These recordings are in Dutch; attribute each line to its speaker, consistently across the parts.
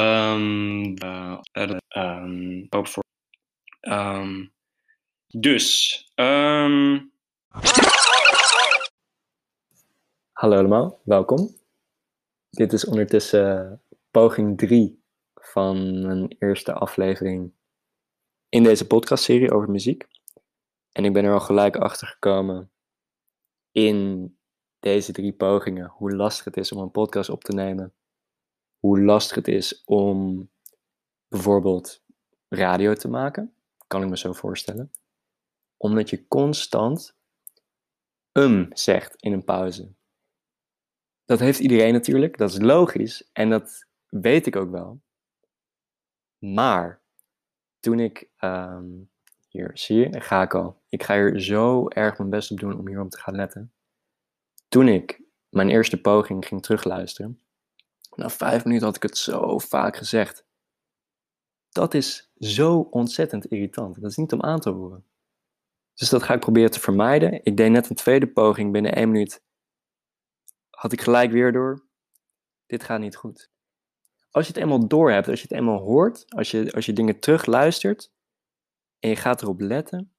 Speaker 1: Um, uh, um, dus. Um...
Speaker 2: Hallo allemaal, welkom. Dit is ondertussen poging 3 van mijn eerste aflevering in deze podcastserie over muziek. En ik ben er al gelijk achter gekomen in deze drie pogingen hoe lastig het is om een podcast op te nemen. Hoe lastig het is om bijvoorbeeld radio te maken. Kan ik me zo voorstellen. Omdat je constant um zegt in een pauze. Dat heeft iedereen natuurlijk, dat is logisch en dat weet ik ook wel. Maar toen ik, ehm, hier zie je, ga ik al. Ik ga hier zo erg mijn best op doen om hierop te gaan letten. Toen ik mijn eerste poging ging terugluisteren, na vijf minuten had ik het zo vaak gezegd. Dat is zo ontzettend irritant. Dat is niet om aan te horen. Dus dat ga ik proberen te vermijden. Ik deed net een tweede poging binnen één minuut. Had ik gelijk weer door. Dit gaat niet goed. Als je het eenmaal door hebt, als je het eenmaal hoort, als je, als je dingen terugluistert en je gaat erop letten,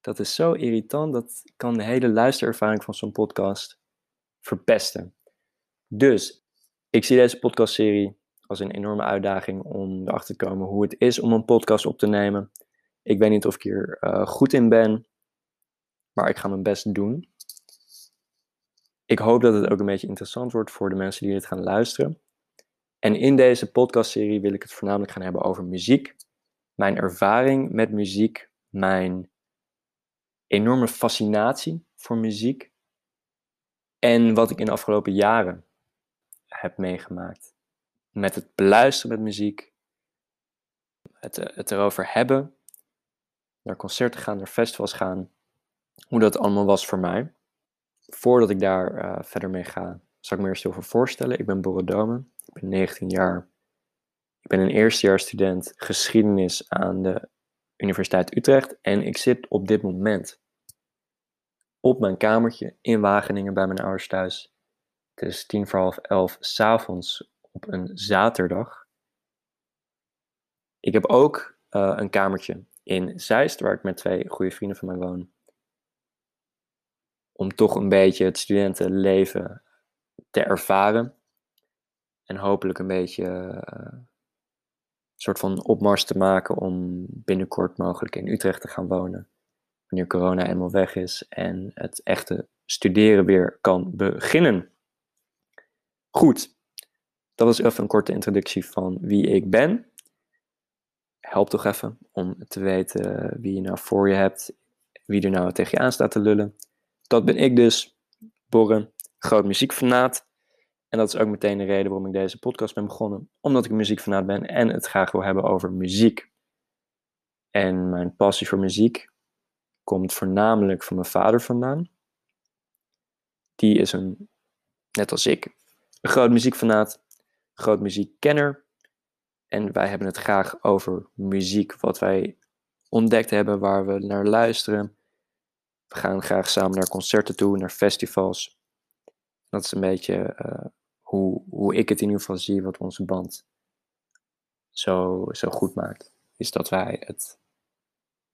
Speaker 2: dat is zo irritant. Dat kan de hele luisterervaring van zo'n podcast verpesten. Dus ik zie deze podcastserie als een enorme uitdaging om erachter te komen hoe het is om een podcast op te nemen. Ik weet niet of ik hier uh, goed in ben, maar ik ga mijn best doen. Ik hoop dat het ook een beetje interessant wordt voor de mensen die dit gaan luisteren. En in deze podcastserie wil ik het voornamelijk gaan hebben over muziek. Mijn ervaring met muziek, mijn enorme fascinatie voor muziek en wat ik in de afgelopen jaren heb meegemaakt. Met het beluisteren met muziek, het, eh, het erover hebben, naar concerten gaan, naar festivals gaan, hoe dat allemaal was voor mij. Voordat ik daar uh, verder mee ga, zal ik me eerst over voorstellen. Ik ben Borre Domen, ik ben 19 jaar. Ik ben een eerstejaars student geschiedenis aan de Universiteit Utrecht en ik zit op dit moment op mijn kamertje in Wageningen bij mijn ouders thuis. Het is tien voor half elf s'avonds op een zaterdag. Ik heb ook uh, een kamertje in Zeist, waar ik met twee goede vrienden van mij woon. Om toch een beetje het studentenleven te ervaren. En hopelijk een beetje uh, een soort van opmars te maken om binnenkort mogelijk in Utrecht te gaan wonen wanneer corona eenmaal weg is en het echte studeren weer kan beginnen. Goed, dat was even een korte introductie van wie ik ben. Helpt toch even om te weten wie je nou voor je hebt, wie er nou tegen je aan staat te lullen. Dat ben ik dus, Borren, groot muziekfanaat. En dat is ook meteen de reden waarom ik deze podcast ben begonnen. Omdat ik muziekfanaat ben en het graag wil hebben over muziek. En mijn passie voor muziek komt voornamelijk van mijn vader vandaan. Die is een, net als ik, een groot muziekfanaat, groot muziekkenner. En wij hebben het graag over muziek, wat wij ontdekt hebben, waar we naar luisteren. We gaan graag samen naar concerten toe, naar festivals. Dat is een beetje uh, hoe, hoe ik het in ieder geval zie, wat onze band zo, zo goed maakt. Is dat wij het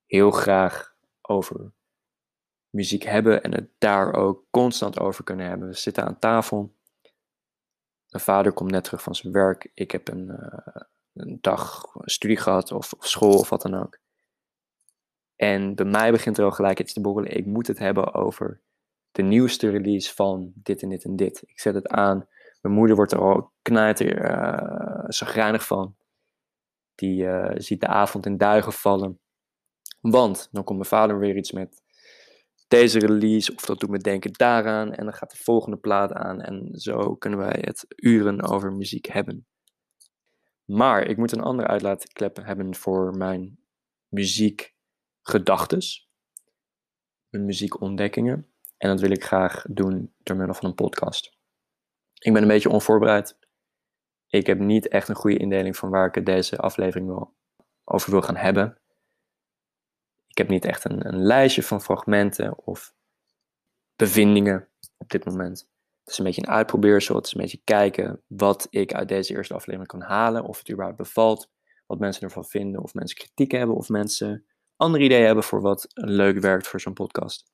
Speaker 2: heel graag over muziek hebben en het daar ook constant over kunnen hebben. We zitten aan tafel. Mijn vader komt net terug van zijn werk. Ik heb een, uh, een dag studie gehad of, of, school of wat dan ook. En bij mij begint er al gelijk iets te borrelen. Ik moet het hebben over de nieuwste release van dit en dit en dit. Ik zet het aan. Mijn moeder wordt er al knijter uh, zagrijnig van. Die uh, ziet de avond in duigen vallen. Want dan komt mijn vader weer iets met deze release, of dat doet me denken daaraan, en dan gaat de volgende plaat aan, en zo kunnen wij het uren over muziek hebben. Maar ik moet een andere uitlaatklep hebben voor mijn muziekgedachtes, mijn muziekontdekkingen, en dat wil ik graag doen door middel van een podcast. Ik ben een beetje onvoorbereid. Ik heb niet echt een goede indeling van waar ik deze aflevering wil, over wil gaan hebben. Ik heb niet echt een, een lijstje van fragmenten of bevindingen op dit moment. Het is een beetje een uitprobeersel. Het is een beetje kijken wat ik uit deze eerste aflevering kan halen. Of het überhaupt bevalt. Wat mensen ervan vinden. Of mensen kritiek hebben. Of mensen andere ideeën hebben voor wat leuk werkt voor zo'n podcast.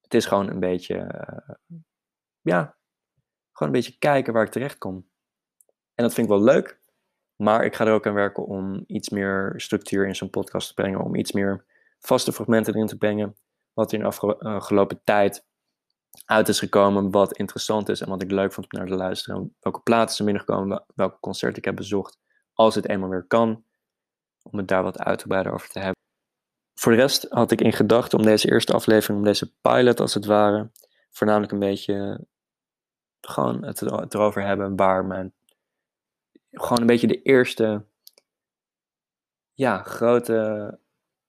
Speaker 2: Het is gewoon een beetje, uh, ja, gewoon een beetje kijken waar ik terecht kom. En dat vind ik wel leuk. Maar ik ga er ook aan werken om iets meer structuur in zo'n podcast te brengen. Om iets meer vaste fragmenten erin te brengen. Wat in de afgelopen tijd uit is gekomen. Wat interessant is en wat ik leuk vond om naar te luisteren. Welke platen zijn binnengekomen. Welke concerten ik heb bezocht. Als het eenmaal weer kan. Om het daar wat uitgebreider over te hebben. Voor de rest had ik in gedachten om deze eerste aflevering, om deze pilot als het ware, voornamelijk een beetje gewoon het erover hebben waar mijn, gewoon een beetje de eerste, ja, grote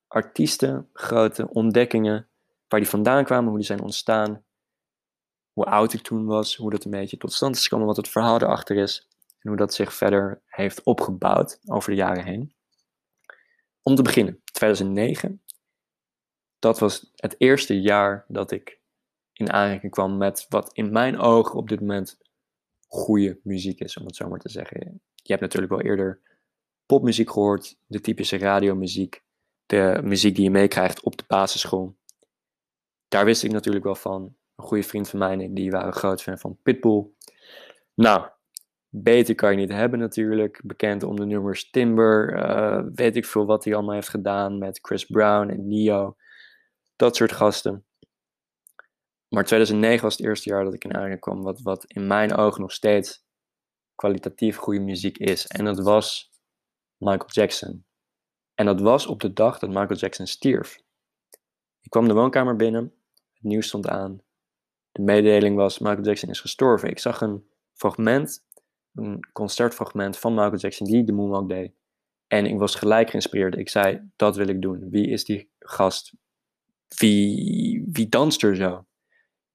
Speaker 2: artiesten, grote ontdekkingen, waar die vandaan kwamen, hoe die zijn ontstaan, hoe oud ik toen was, hoe dat een beetje tot stand is gekomen, wat het verhaal erachter is en hoe dat zich verder heeft opgebouwd over de jaren heen. Om te beginnen, 2009. Dat was het eerste jaar dat ik in aanraking kwam met wat in mijn ogen op dit moment goede muziek is, om het zo maar te zeggen. Je hebt natuurlijk wel eerder popmuziek gehoord, de typische radiomuziek, de muziek die je meekrijgt op de basisschool. Daar wist ik natuurlijk wel van. Een goede vriend van mij, die waren groot fan van Pitbull. Nou, Beter kan je niet hebben natuurlijk. Bekend om de nummers Timber. Uh, weet ik veel wat hij allemaal heeft gedaan met Chris Brown en Neo. Dat soort gasten. Maar 2009 was het eerste jaar dat ik in aanraking kwam. Wat, wat in mijn ogen nog steeds kwalitatief goede muziek is. En dat was Michael Jackson. En dat was op de dag dat Michael Jackson stierf. Ik kwam de woonkamer binnen. Het nieuws stond aan. De mededeling was: Michael Jackson is gestorven. Ik zag een fragment een concertfragment van Michael Jackson die de Moonwalk deed. En ik was gelijk geïnspireerd. Ik zei, dat wil ik doen. Wie is die gast? Wie, wie danst er zo?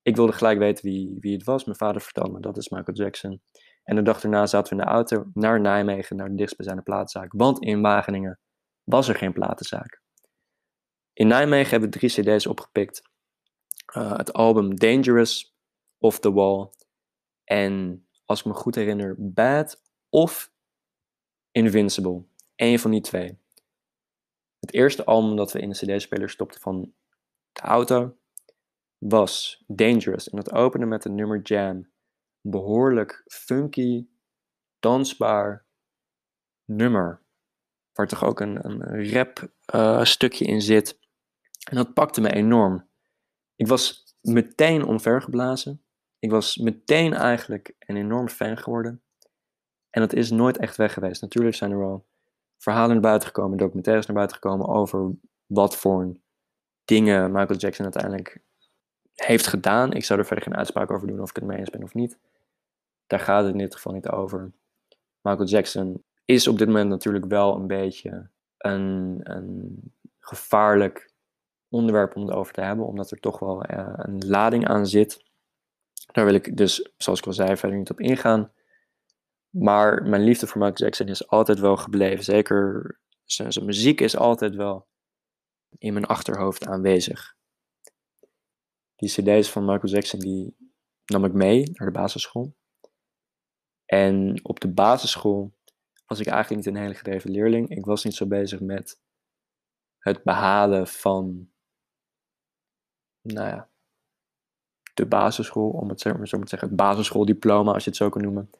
Speaker 2: Ik wilde gelijk weten wie, wie het was. Mijn vader vertelde me, dat is Michael Jackson. En de dag daarna zaten we in de auto naar Nijmegen, naar de dichtstbijzijnde platenzaak. Want in Wageningen was er geen platenzaak. In Nijmegen hebben we drie cd's opgepikt. Uh, het album Dangerous, Off the Wall en als ik me goed herinner, Bad of Invincible. Eén van die twee. Het eerste album dat we in de CD-speler stopten van de auto was Dangerous. En dat opende met het nummer Jam. Behoorlijk funky, dansbaar nummer. Waar toch ook een, een rap uh, stukje in zit. En dat pakte me enorm. Ik was meteen omvergeblazen. Ik was meteen eigenlijk een enorm fan geworden. En dat is nooit echt weg geweest. Natuurlijk zijn er wel verhalen naar buiten gekomen, documentaires naar buiten gekomen over wat voor dingen Michael Jackson uiteindelijk heeft gedaan. Ik zou er verder geen uitspraak over doen of ik het mee eens ben of niet. Daar gaat het in dit geval niet over. Michael Jackson is op dit moment natuurlijk wel een beetje een, een gevaarlijk onderwerp om het over te hebben, omdat er toch wel uh, een lading aan zit. Daar wil ik dus, zoals ik al zei, verder niet op ingaan. Maar mijn liefde voor Michael Jackson is altijd wel gebleven. Zeker zijn, zijn muziek is altijd wel in mijn achterhoofd aanwezig. Die cd's van Michael Jackson die nam ik mee naar de basisschool. En op de basisschool was ik eigenlijk niet een hele gedreven leerling. Ik was niet zo bezig met het behalen van, nou ja, de basisschool, om het zo maar te zeggen, het basisschooldiploma, als je het zo kan noemen.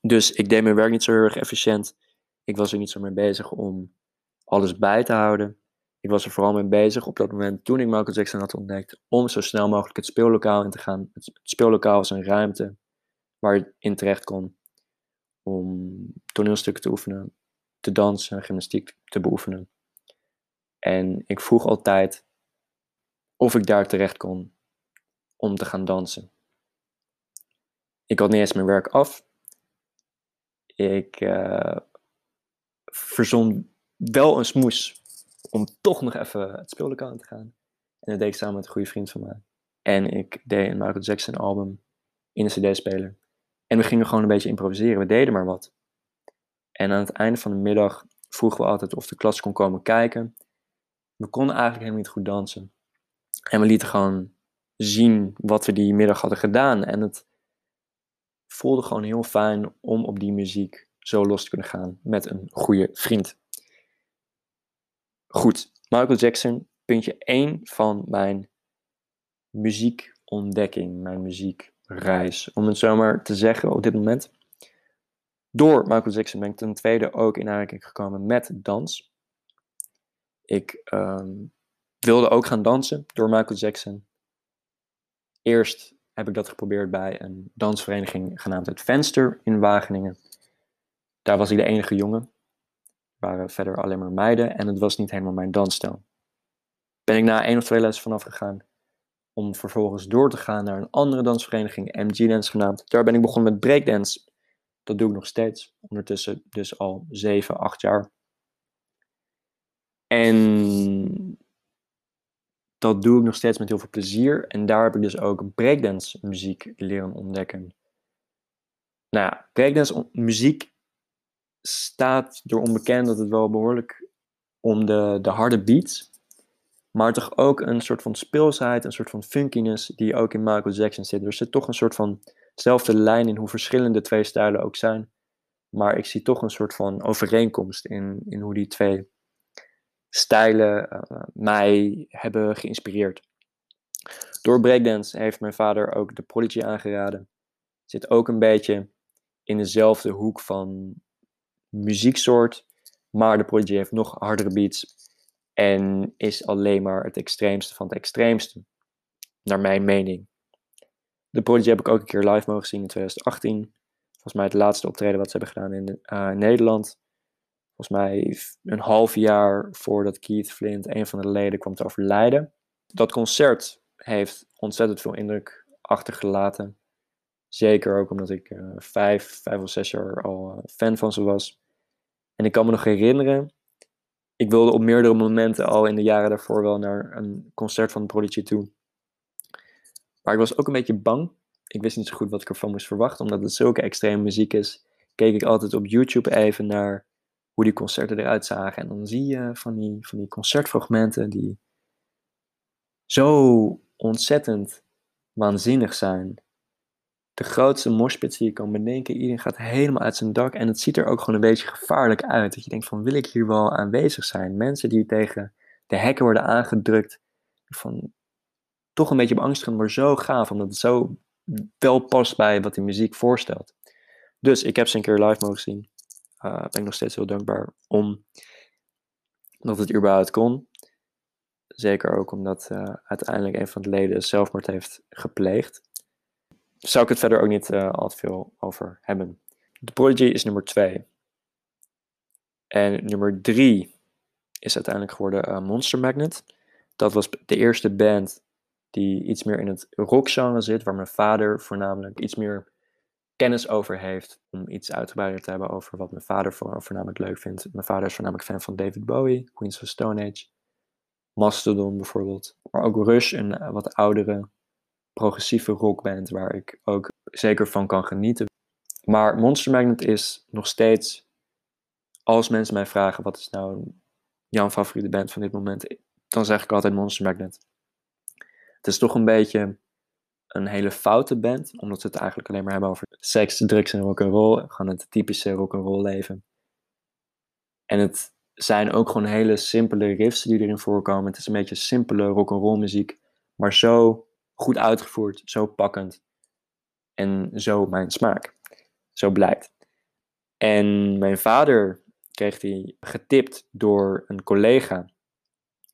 Speaker 2: Dus ik deed mijn werk niet zo heel erg efficiënt. Ik was er niet zo mee bezig om alles bij te houden. Ik was er vooral mee bezig op dat moment, toen ik Michael Jackson had ontdekt, om zo snel mogelijk het speellokaal in te gaan. Het speellokaal was een ruimte waar je in terecht kon om toneelstukken te oefenen, te dansen, gymnastiek te beoefenen. En ik vroeg altijd of ik daar terecht kon om te gaan dansen. Ik had niet eens mijn werk af. Ik uh, verzon wel een smoes om toch nog even het speellokaal te gaan. En dat deed ik samen met een goede vriend van mij. En ik deed een Michael Jackson album in een cd-speler. En we gingen gewoon een beetje improviseren. We deden maar wat. En aan het einde van de middag vroegen we altijd of de klas kon komen kijken. We konden eigenlijk helemaal niet goed dansen. En we lieten gewoon zien wat we die middag hadden gedaan. En het voelde gewoon heel fijn om op die muziek zo los te kunnen gaan met een goede vriend. Goed, Michael Jackson, puntje 1 van mijn muziekontdekking, mijn muziekreis. Om het zo maar te zeggen op dit moment. Door Michael Jackson ben ik ten tweede ook in aanraking gekomen met dans. Ik ehm, wilde ook gaan dansen door Michael Jackson. Eerst heb ik dat geprobeerd bij een dansvereniging genaamd Het Venster in Wageningen. Daar was ik de enige jongen. Er waren verder alleen maar meiden en het was niet helemaal mijn dansstijl. Ben ik na één of twee lessen vanaf gegaan om vervolgens door te gaan naar een andere dansvereniging, MG Dance genaamd. Daar ben ik begonnen met breakdance. Dat doe ik nog steeds, ondertussen dus al 7, 8 jaar. En dat doe ik nog steeds met heel veel plezier. En daar heb ik dus ook breakdance muziek leren ontdekken. Nou ja, breakdance muziek staat door onbekend dat het wel behoorlijk om de, de harde beats. Maar toch ook een soort van speelsheid, een soort van funkiness die ook in Michael Jackson zit. Er zit toch een soort van zelfde lijn in hoe verschillend de twee stijlen ook zijn. Maar ik zie toch een soort van overeenkomst in, in hoe die twee stijlen uh, mij hebben geïnspireerd. Door breakdance heeft mijn vader ook de Prodigy aangeraden. Zit ook een beetje in dezelfde hoek van muzieksoort, maar de Prodigy heeft nog hardere beats en is alleen maar het extreemste van het extreemste, naar mijn mening. De Prodigy heb ik ook een keer live mogen zien in 2018. Volgens mij het laatste optreden wat ze hebben gedaan in uh, Nederland volgens mij een half jaar voordat Keith Flint, een van de leden, kwam te overlijden. Dat concert heeft ontzettend veel indruk achtergelaten. Zeker ook omdat ik uh, vijf, vijf of zes jaar al uh, fan van ze was. En ik kan me nog herinneren, ik wilde op meerdere momenten al in de jaren daarvoor wel naar een concert van Prodigy toe. Maar ik was ook een beetje bang. Ik wist niet zo goed wat ik ervan moest verwachten, omdat het zulke extreme muziek is. Keek ik altijd op YouTube even naar hoe die concerten eruit zagen. En dan zie je van die, van die concertfragmenten die zo ontzettend waanzinnig zijn. De grootste moshpits die je kan bedenken. Iedereen gaat helemaal uit zijn dak. En het ziet er ook gewoon een beetje gevaarlijk uit. Dat je denkt van, wil ik hier wel aanwezig zijn? Mensen die tegen de hekken worden aangedrukt. Van, toch een beetje beangstigend, maar zo gaaf. Omdat het zo wel past bij wat die muziek voorstelt. Dus ik heb ze een keer live mogen zien uh, ben ik nog steeds heel dankbaar om dat het überhaupt kon. Zeker ook omdat uh, uiteindelijk een van de leden zelfmoord heeft gepleegd. Zou ik het verder ook niet uh, al te veel over hebben. The Prodigy is nummer 2. En nummer 3 is uiteindelijk geworden Monster Magnet. Dat was de eerste band die iets meer in het rockgenre zit, waar mijn vader voornamelijk iets meer kennis over heeft. Om iets uitgebreider te hebben over wat mijn vader voornamelijk leuk vindt. Mijn vader is voornamelijk fan van David Bowie, Queens of Stone Age, Mastodon bijvoorbeeld. Maar ook Rush, een eh, wat oudere progressieve rockband waar ik ook zeker van kan genieten. Maar Monster Magnet is nog steeds, als mensen mij vragen wat is nou jouw favoriete band van dit moment, dan zeg ik altijd Monster Magnet. Het is toch een beetje een hele foute band, omdat ze het eigenlijk alleen maar hebben over seks, drugs en rock'n'roll. Gewoon het typische rock'n'roll leven. En het zijn ook gewoon hele simpele riffs die erin voorkomen. Het is een beetje simpele rock'n'roll muziek, maar zo goed uitgevoerd, zo pakkend en zo mijn smaak. Zo blijkt. En mijn vader kreeg die getipt door een collega.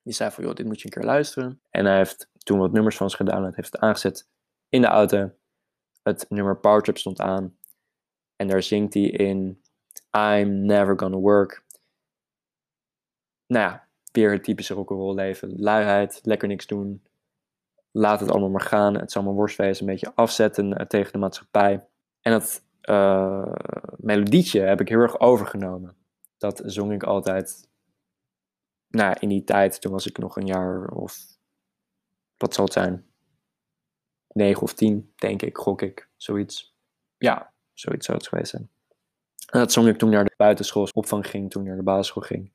Speaker 2: Die zei van, joh, dit moet je een keer luisteren. En hij heeft toen wat nummers van ons gedaan, heeft het aangezet in de auto. Het nummer Power stond aan. En daar zingt hij in I'm never gonna work. Nou ja, weer het typische rock'n'roll leven. Luiheid, lekker niks doen. Laat het allemaal maar gaan. Het zal maar worstwezen een beetje afzetten eh, tegen de maatschappij. En dat uh, melodietje heb ik heel erg overgenomen. Dat zong ik altijd. Nou, in die tijd, toen was ik nog een jaar of. Wat zal het zijn? 9 of 10, denk ik, gok ik. Zoiets. Ja, zoiets zou het geweest zijn. Dat zong ik toen naar de buitenschoolopvang ging, toen naar de basisschool ging.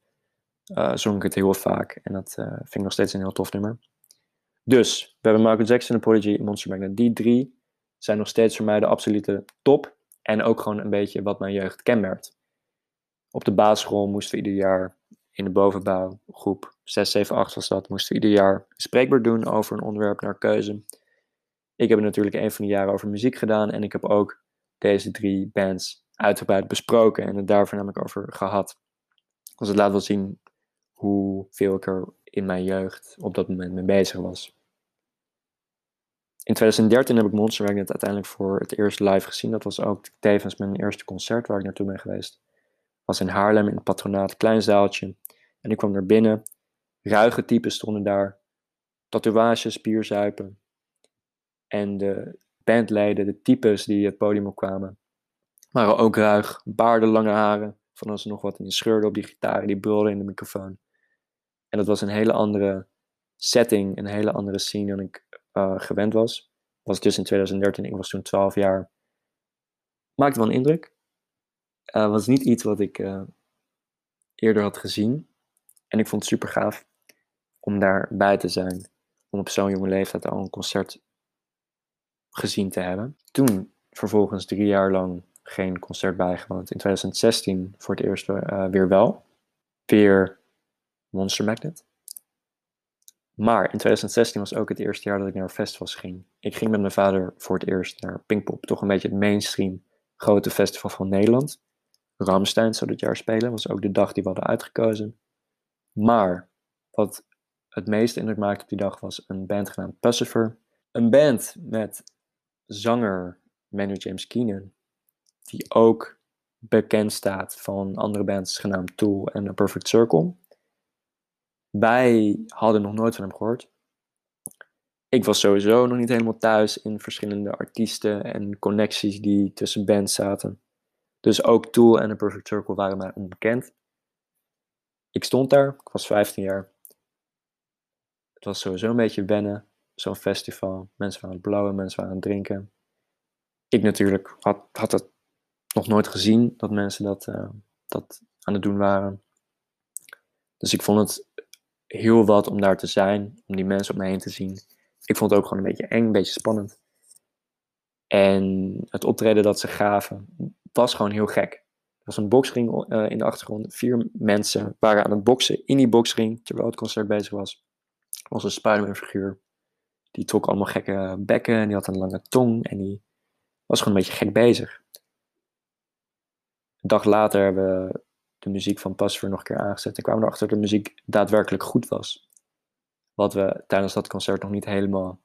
Speaker 2: Uh, zong ik het heel vaak en dat vind ik nog steeds een heel tof nummer. Dus, we hebben Michael Jackson, Apology Monster Magnet. Die drie zijn nog steeds voor mij de absolute top. En ook gewoon een beetje wat mijn jeugd kenmerkt. Op de basisschool moesten we ieder jaar in de bovenbouw, groep 6, 7, 8 was dat, moesten we ieder jaar een spreekbeurt doen over een onderwerp naar keuze. Ik heb natuurlijk een van de jaren over muziek gedaan en ik heb ook deze drie bands uitgebreid besproken en het daarvoor namelijk over gehad. Dus het laat wel zien hoeveel ik er in mijn jeugd op dat moment mee bezig was. In 2013 heb ik Monster Magnet uiteindelijk voor het eerst live gezien. Dat was ook tevens mijn eerste concert waar ik naartoe ben geweest. was in Haarlem in het patronaat, klein zaaltje. En ik kwam er binnen. Ruige typen stonden daar. Tatoeages, spierzuipen. En de bandleden, de types die het podium opkwamen, waren ook ruig. Baarden, lange haren. Van als er nog wat in die scheurde op die gitaar, die brulden in de microfoon. En dat was een hele andere setting, een hele andere scene dan ik uh, gewend was. Was dus in 2013, ik was toen 12 jaar. Maakte wel een indruk. Uh, was niet iets wat ik uh, eerder had gezien. En ik vond het super gaaf om daarbij te zijn. Om op zo'n jonge leeftijd al een concert gezien te hebben. Toen vervolgens drie jaar lang geen concert bijgewoond. In 2016 voor het eerst weer wel. Weer Monster Magnet. Maar in 2016 was ook het eerste jaar dat ik naar festivals ging. Ik ging met mijn vader voor het eerst naar Pinkpop, toch een beetje het mainstream grote festival van Nederland. Ramstein zou dit jaar spelen, was ook de dag die we hadden uitgekozen. Maar wat het meeste indruk maakte op die dag was een band genaamd Pacifier. Een band met zanger Manu James Keenan, die ook bekend staat van andere bands genaamd Tool en A Perfect Circle. Wij hadden nog nooit van hem gehoord. Ik was sowieso nog niet helemaal thuis in verschillende artiesten en connecties die tussen bands zaten. Dus ook Tool en The Perfect Circle waren mij onbekend. Ik stond daar, ik was 15 jaar. Het was sowieso een beetje wennen, zo'n festival. Mensen waren aan het blauwen, mensen waren aan het drinken. Ik natuurlijk had, had het nog nooit gezien dat mensen dat, uh, dat aan het doen waren. Dus ik vond het heel wat om daar te zijn, om die mensen om me heen te zien. Ik vond het ook gewoon een beetje eng, een beetje spannend. En het optreden dat ze gaven was gewoon heel gek. Er was een boxring uh, in de achtergrond. Vier mensen waren aan het boksen in die boxring terwijl het concert bezig was. Er was een Spider-Man figuur. Die trok allemaal gekke bekken en die had een lange tong en die was gewoon een beetje gek bezig. Een dag later hebben we de muziek van Pasver nog een keer aangezet. En kwamen erachter dat de muziek daadwerkelijk goed was. Wat we tijdens dat concert nog niet helemaal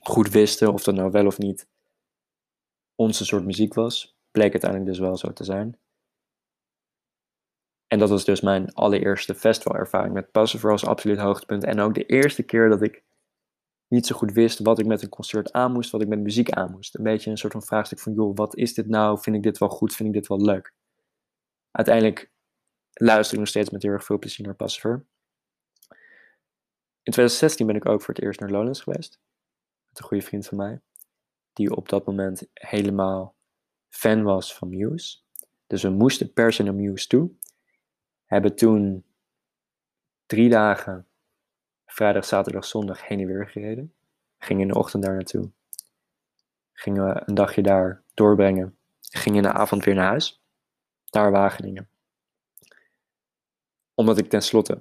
Speaker 2: goed wisten, of dat nou wel of niet onze soort muziek was, bleek uiteindelijk dus wel zo te zijn. En dat was dus mijn allereerste festivalervaring met Pasver als absoluut hoogtepunt. En ook de eerste keer dat ik niet zo goed wist wat ik met een concert aan moest, wat ik met muziek aan moest. Een beetje een soort van vraagstuk van, joh, wat is dit nou? Vind ik dit wel goed? Vind ik dit wel leuk? Uiteindelijk luister ik nog steeds met heel erg veel plezier naar Pacifier. In 2016 ben ik ook voor het eerst naar Lowlands geweest. Met een goede vriend van mij. Die op dat moment helemaal fan was van Muse. Dus we moesten per se naar Muse toe. Hebben toen drie dagen, vrijdag, zaterdag, zondag, heen en weer gereden. Gingen in de ochtend daar naartoe. Gingen we een dagje daar doorbrengen. Gingen in de avond weer naar huis naar Wageningen. Omdat ik tenslotte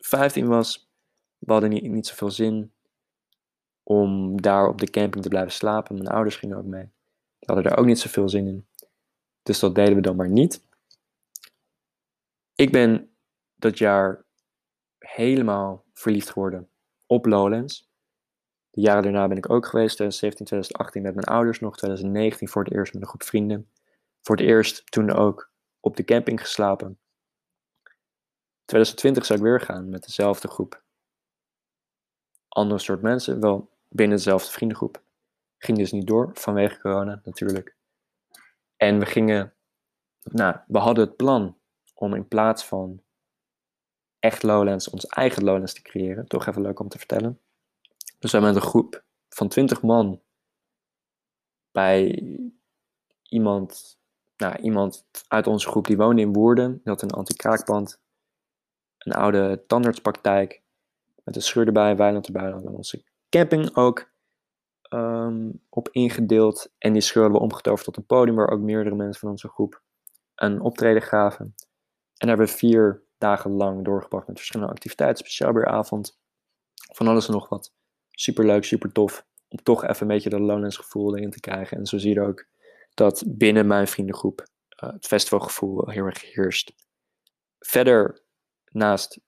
Speaker 2: 15 was, hadden niet, niet zoveel zin om daar op de camping te blijven slapen. Mijn ouders gingen ook mee. Die hadden daar ook niet zoveel zin in. Dus dat deden we dan maar niet. Ik ben dat jaar helemaal verliefd geworden op Lowlands. De jaren daarna ben ik ook geweest, 2017, 2018 met mijn ouders nog, 2019 voor het eerst met een groep vrienden voor het eerst toen ook op de camping geslapen. 2020 zou ik weer gaan met dezelfde groep. Andere soort mensen, wel binnen dezelfde vriendengroep. Ging dus niet door vanwege corona natuurlijk. En we gingen, nou, we hadden het plan om in plaats van echt Lowlands ons eigen Lowlands te creëren. Toch even leuk om te vertellen. Dus we zijn met een groep van 20 man bij iemand nou, iemand uit onze groep die woonde in Woerden. Die had een anti-kraakpand. Een oude tandartspraktijk. met een schuur erbij, weiland erbij. Dan onze camping ook ehm, op ingedeeld. En die hebben we omgetoverd tot een podium waar ook meerdere mensen van onze groep een optreden gaven. En daar hebben we vier dagen lang doorgebracht met verschillende activiteiten, speciaal weeravond, van alles en nog wat. Super leuk, super tof. Om toch even een beetje dat Lowlands gevoel erin te krijgen. En zo zie je ook dat binnen mijn vriendengroep uh, het festivalgevoel heel erg heerst. Verder, naast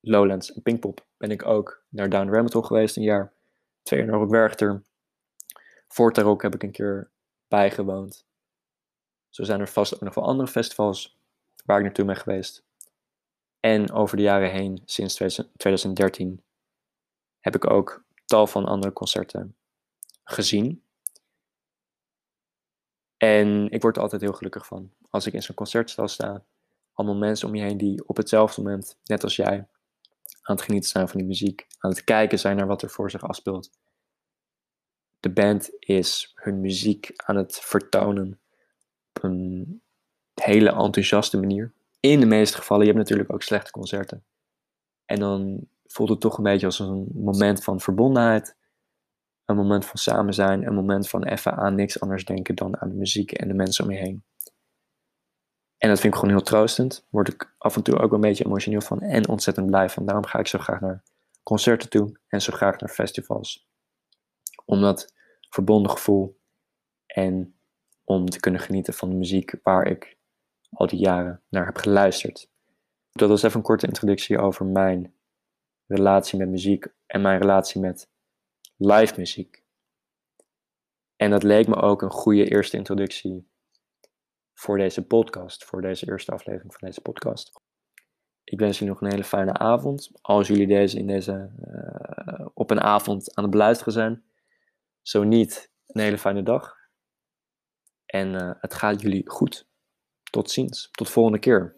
Speaker 2: Lowlands en Pinkpop, ben ik ook naar Down Rabbit geweest een jaar. Twee jaar naar. Voort daar ook heb ik een keer bijgewoond. Zo zijn er vast ook nog wel andere festivals waar ik naartoe ben geweest. En over de jaren heen, sinds 2013, heb ik ook tal van andere concerten gezien. En ik word er altijd heel gelukkig van. Als ik in zo'n concertstal sta, allemaal mensen om je heen die op hetzelfde moment, net als jij, aan het genieten zijn van die muziek, aan het kijken zijn naar wat er voor zich afspeelt. De band is hun muziek aan het vertonen op een hele enthousiaste manier. In de meeste gevallen, je hebt natuurlijk ook slechte concerten. En dan voelt het toch een beetje als een moment van verbondenheid. Een moment van samen zijn. Een moment van even aan niks anders denken dan aan de muziek en de mensen om je heen. En dat vind ik gewoon heel troostend. Word ik af en toe ook een beetje emotioneel van en ontzettend blij van. Daarom ga ik zo graag naar concerten toe en zo graag naar festivals. Om dat verbonden gevoel en om te kunnen genieten van de muziek waar ik al die jaren naar heb geluisterd. Dat was even een korte introductie over mijn relatie met muziek en mijn relatie met live muziek. En dat leek me ook een goede eerste introductie voor deze podcast, voor deze eerste aflevering van deze podcast. Ik wens jullie nog een hele fijne avond. Als jullie deze in deze uh, op een avond aan het beluisteren zijn. Zo niet, een hele fijne dag. En uh, het gaat jullie goed. Tot ziens. Tot volgende keer.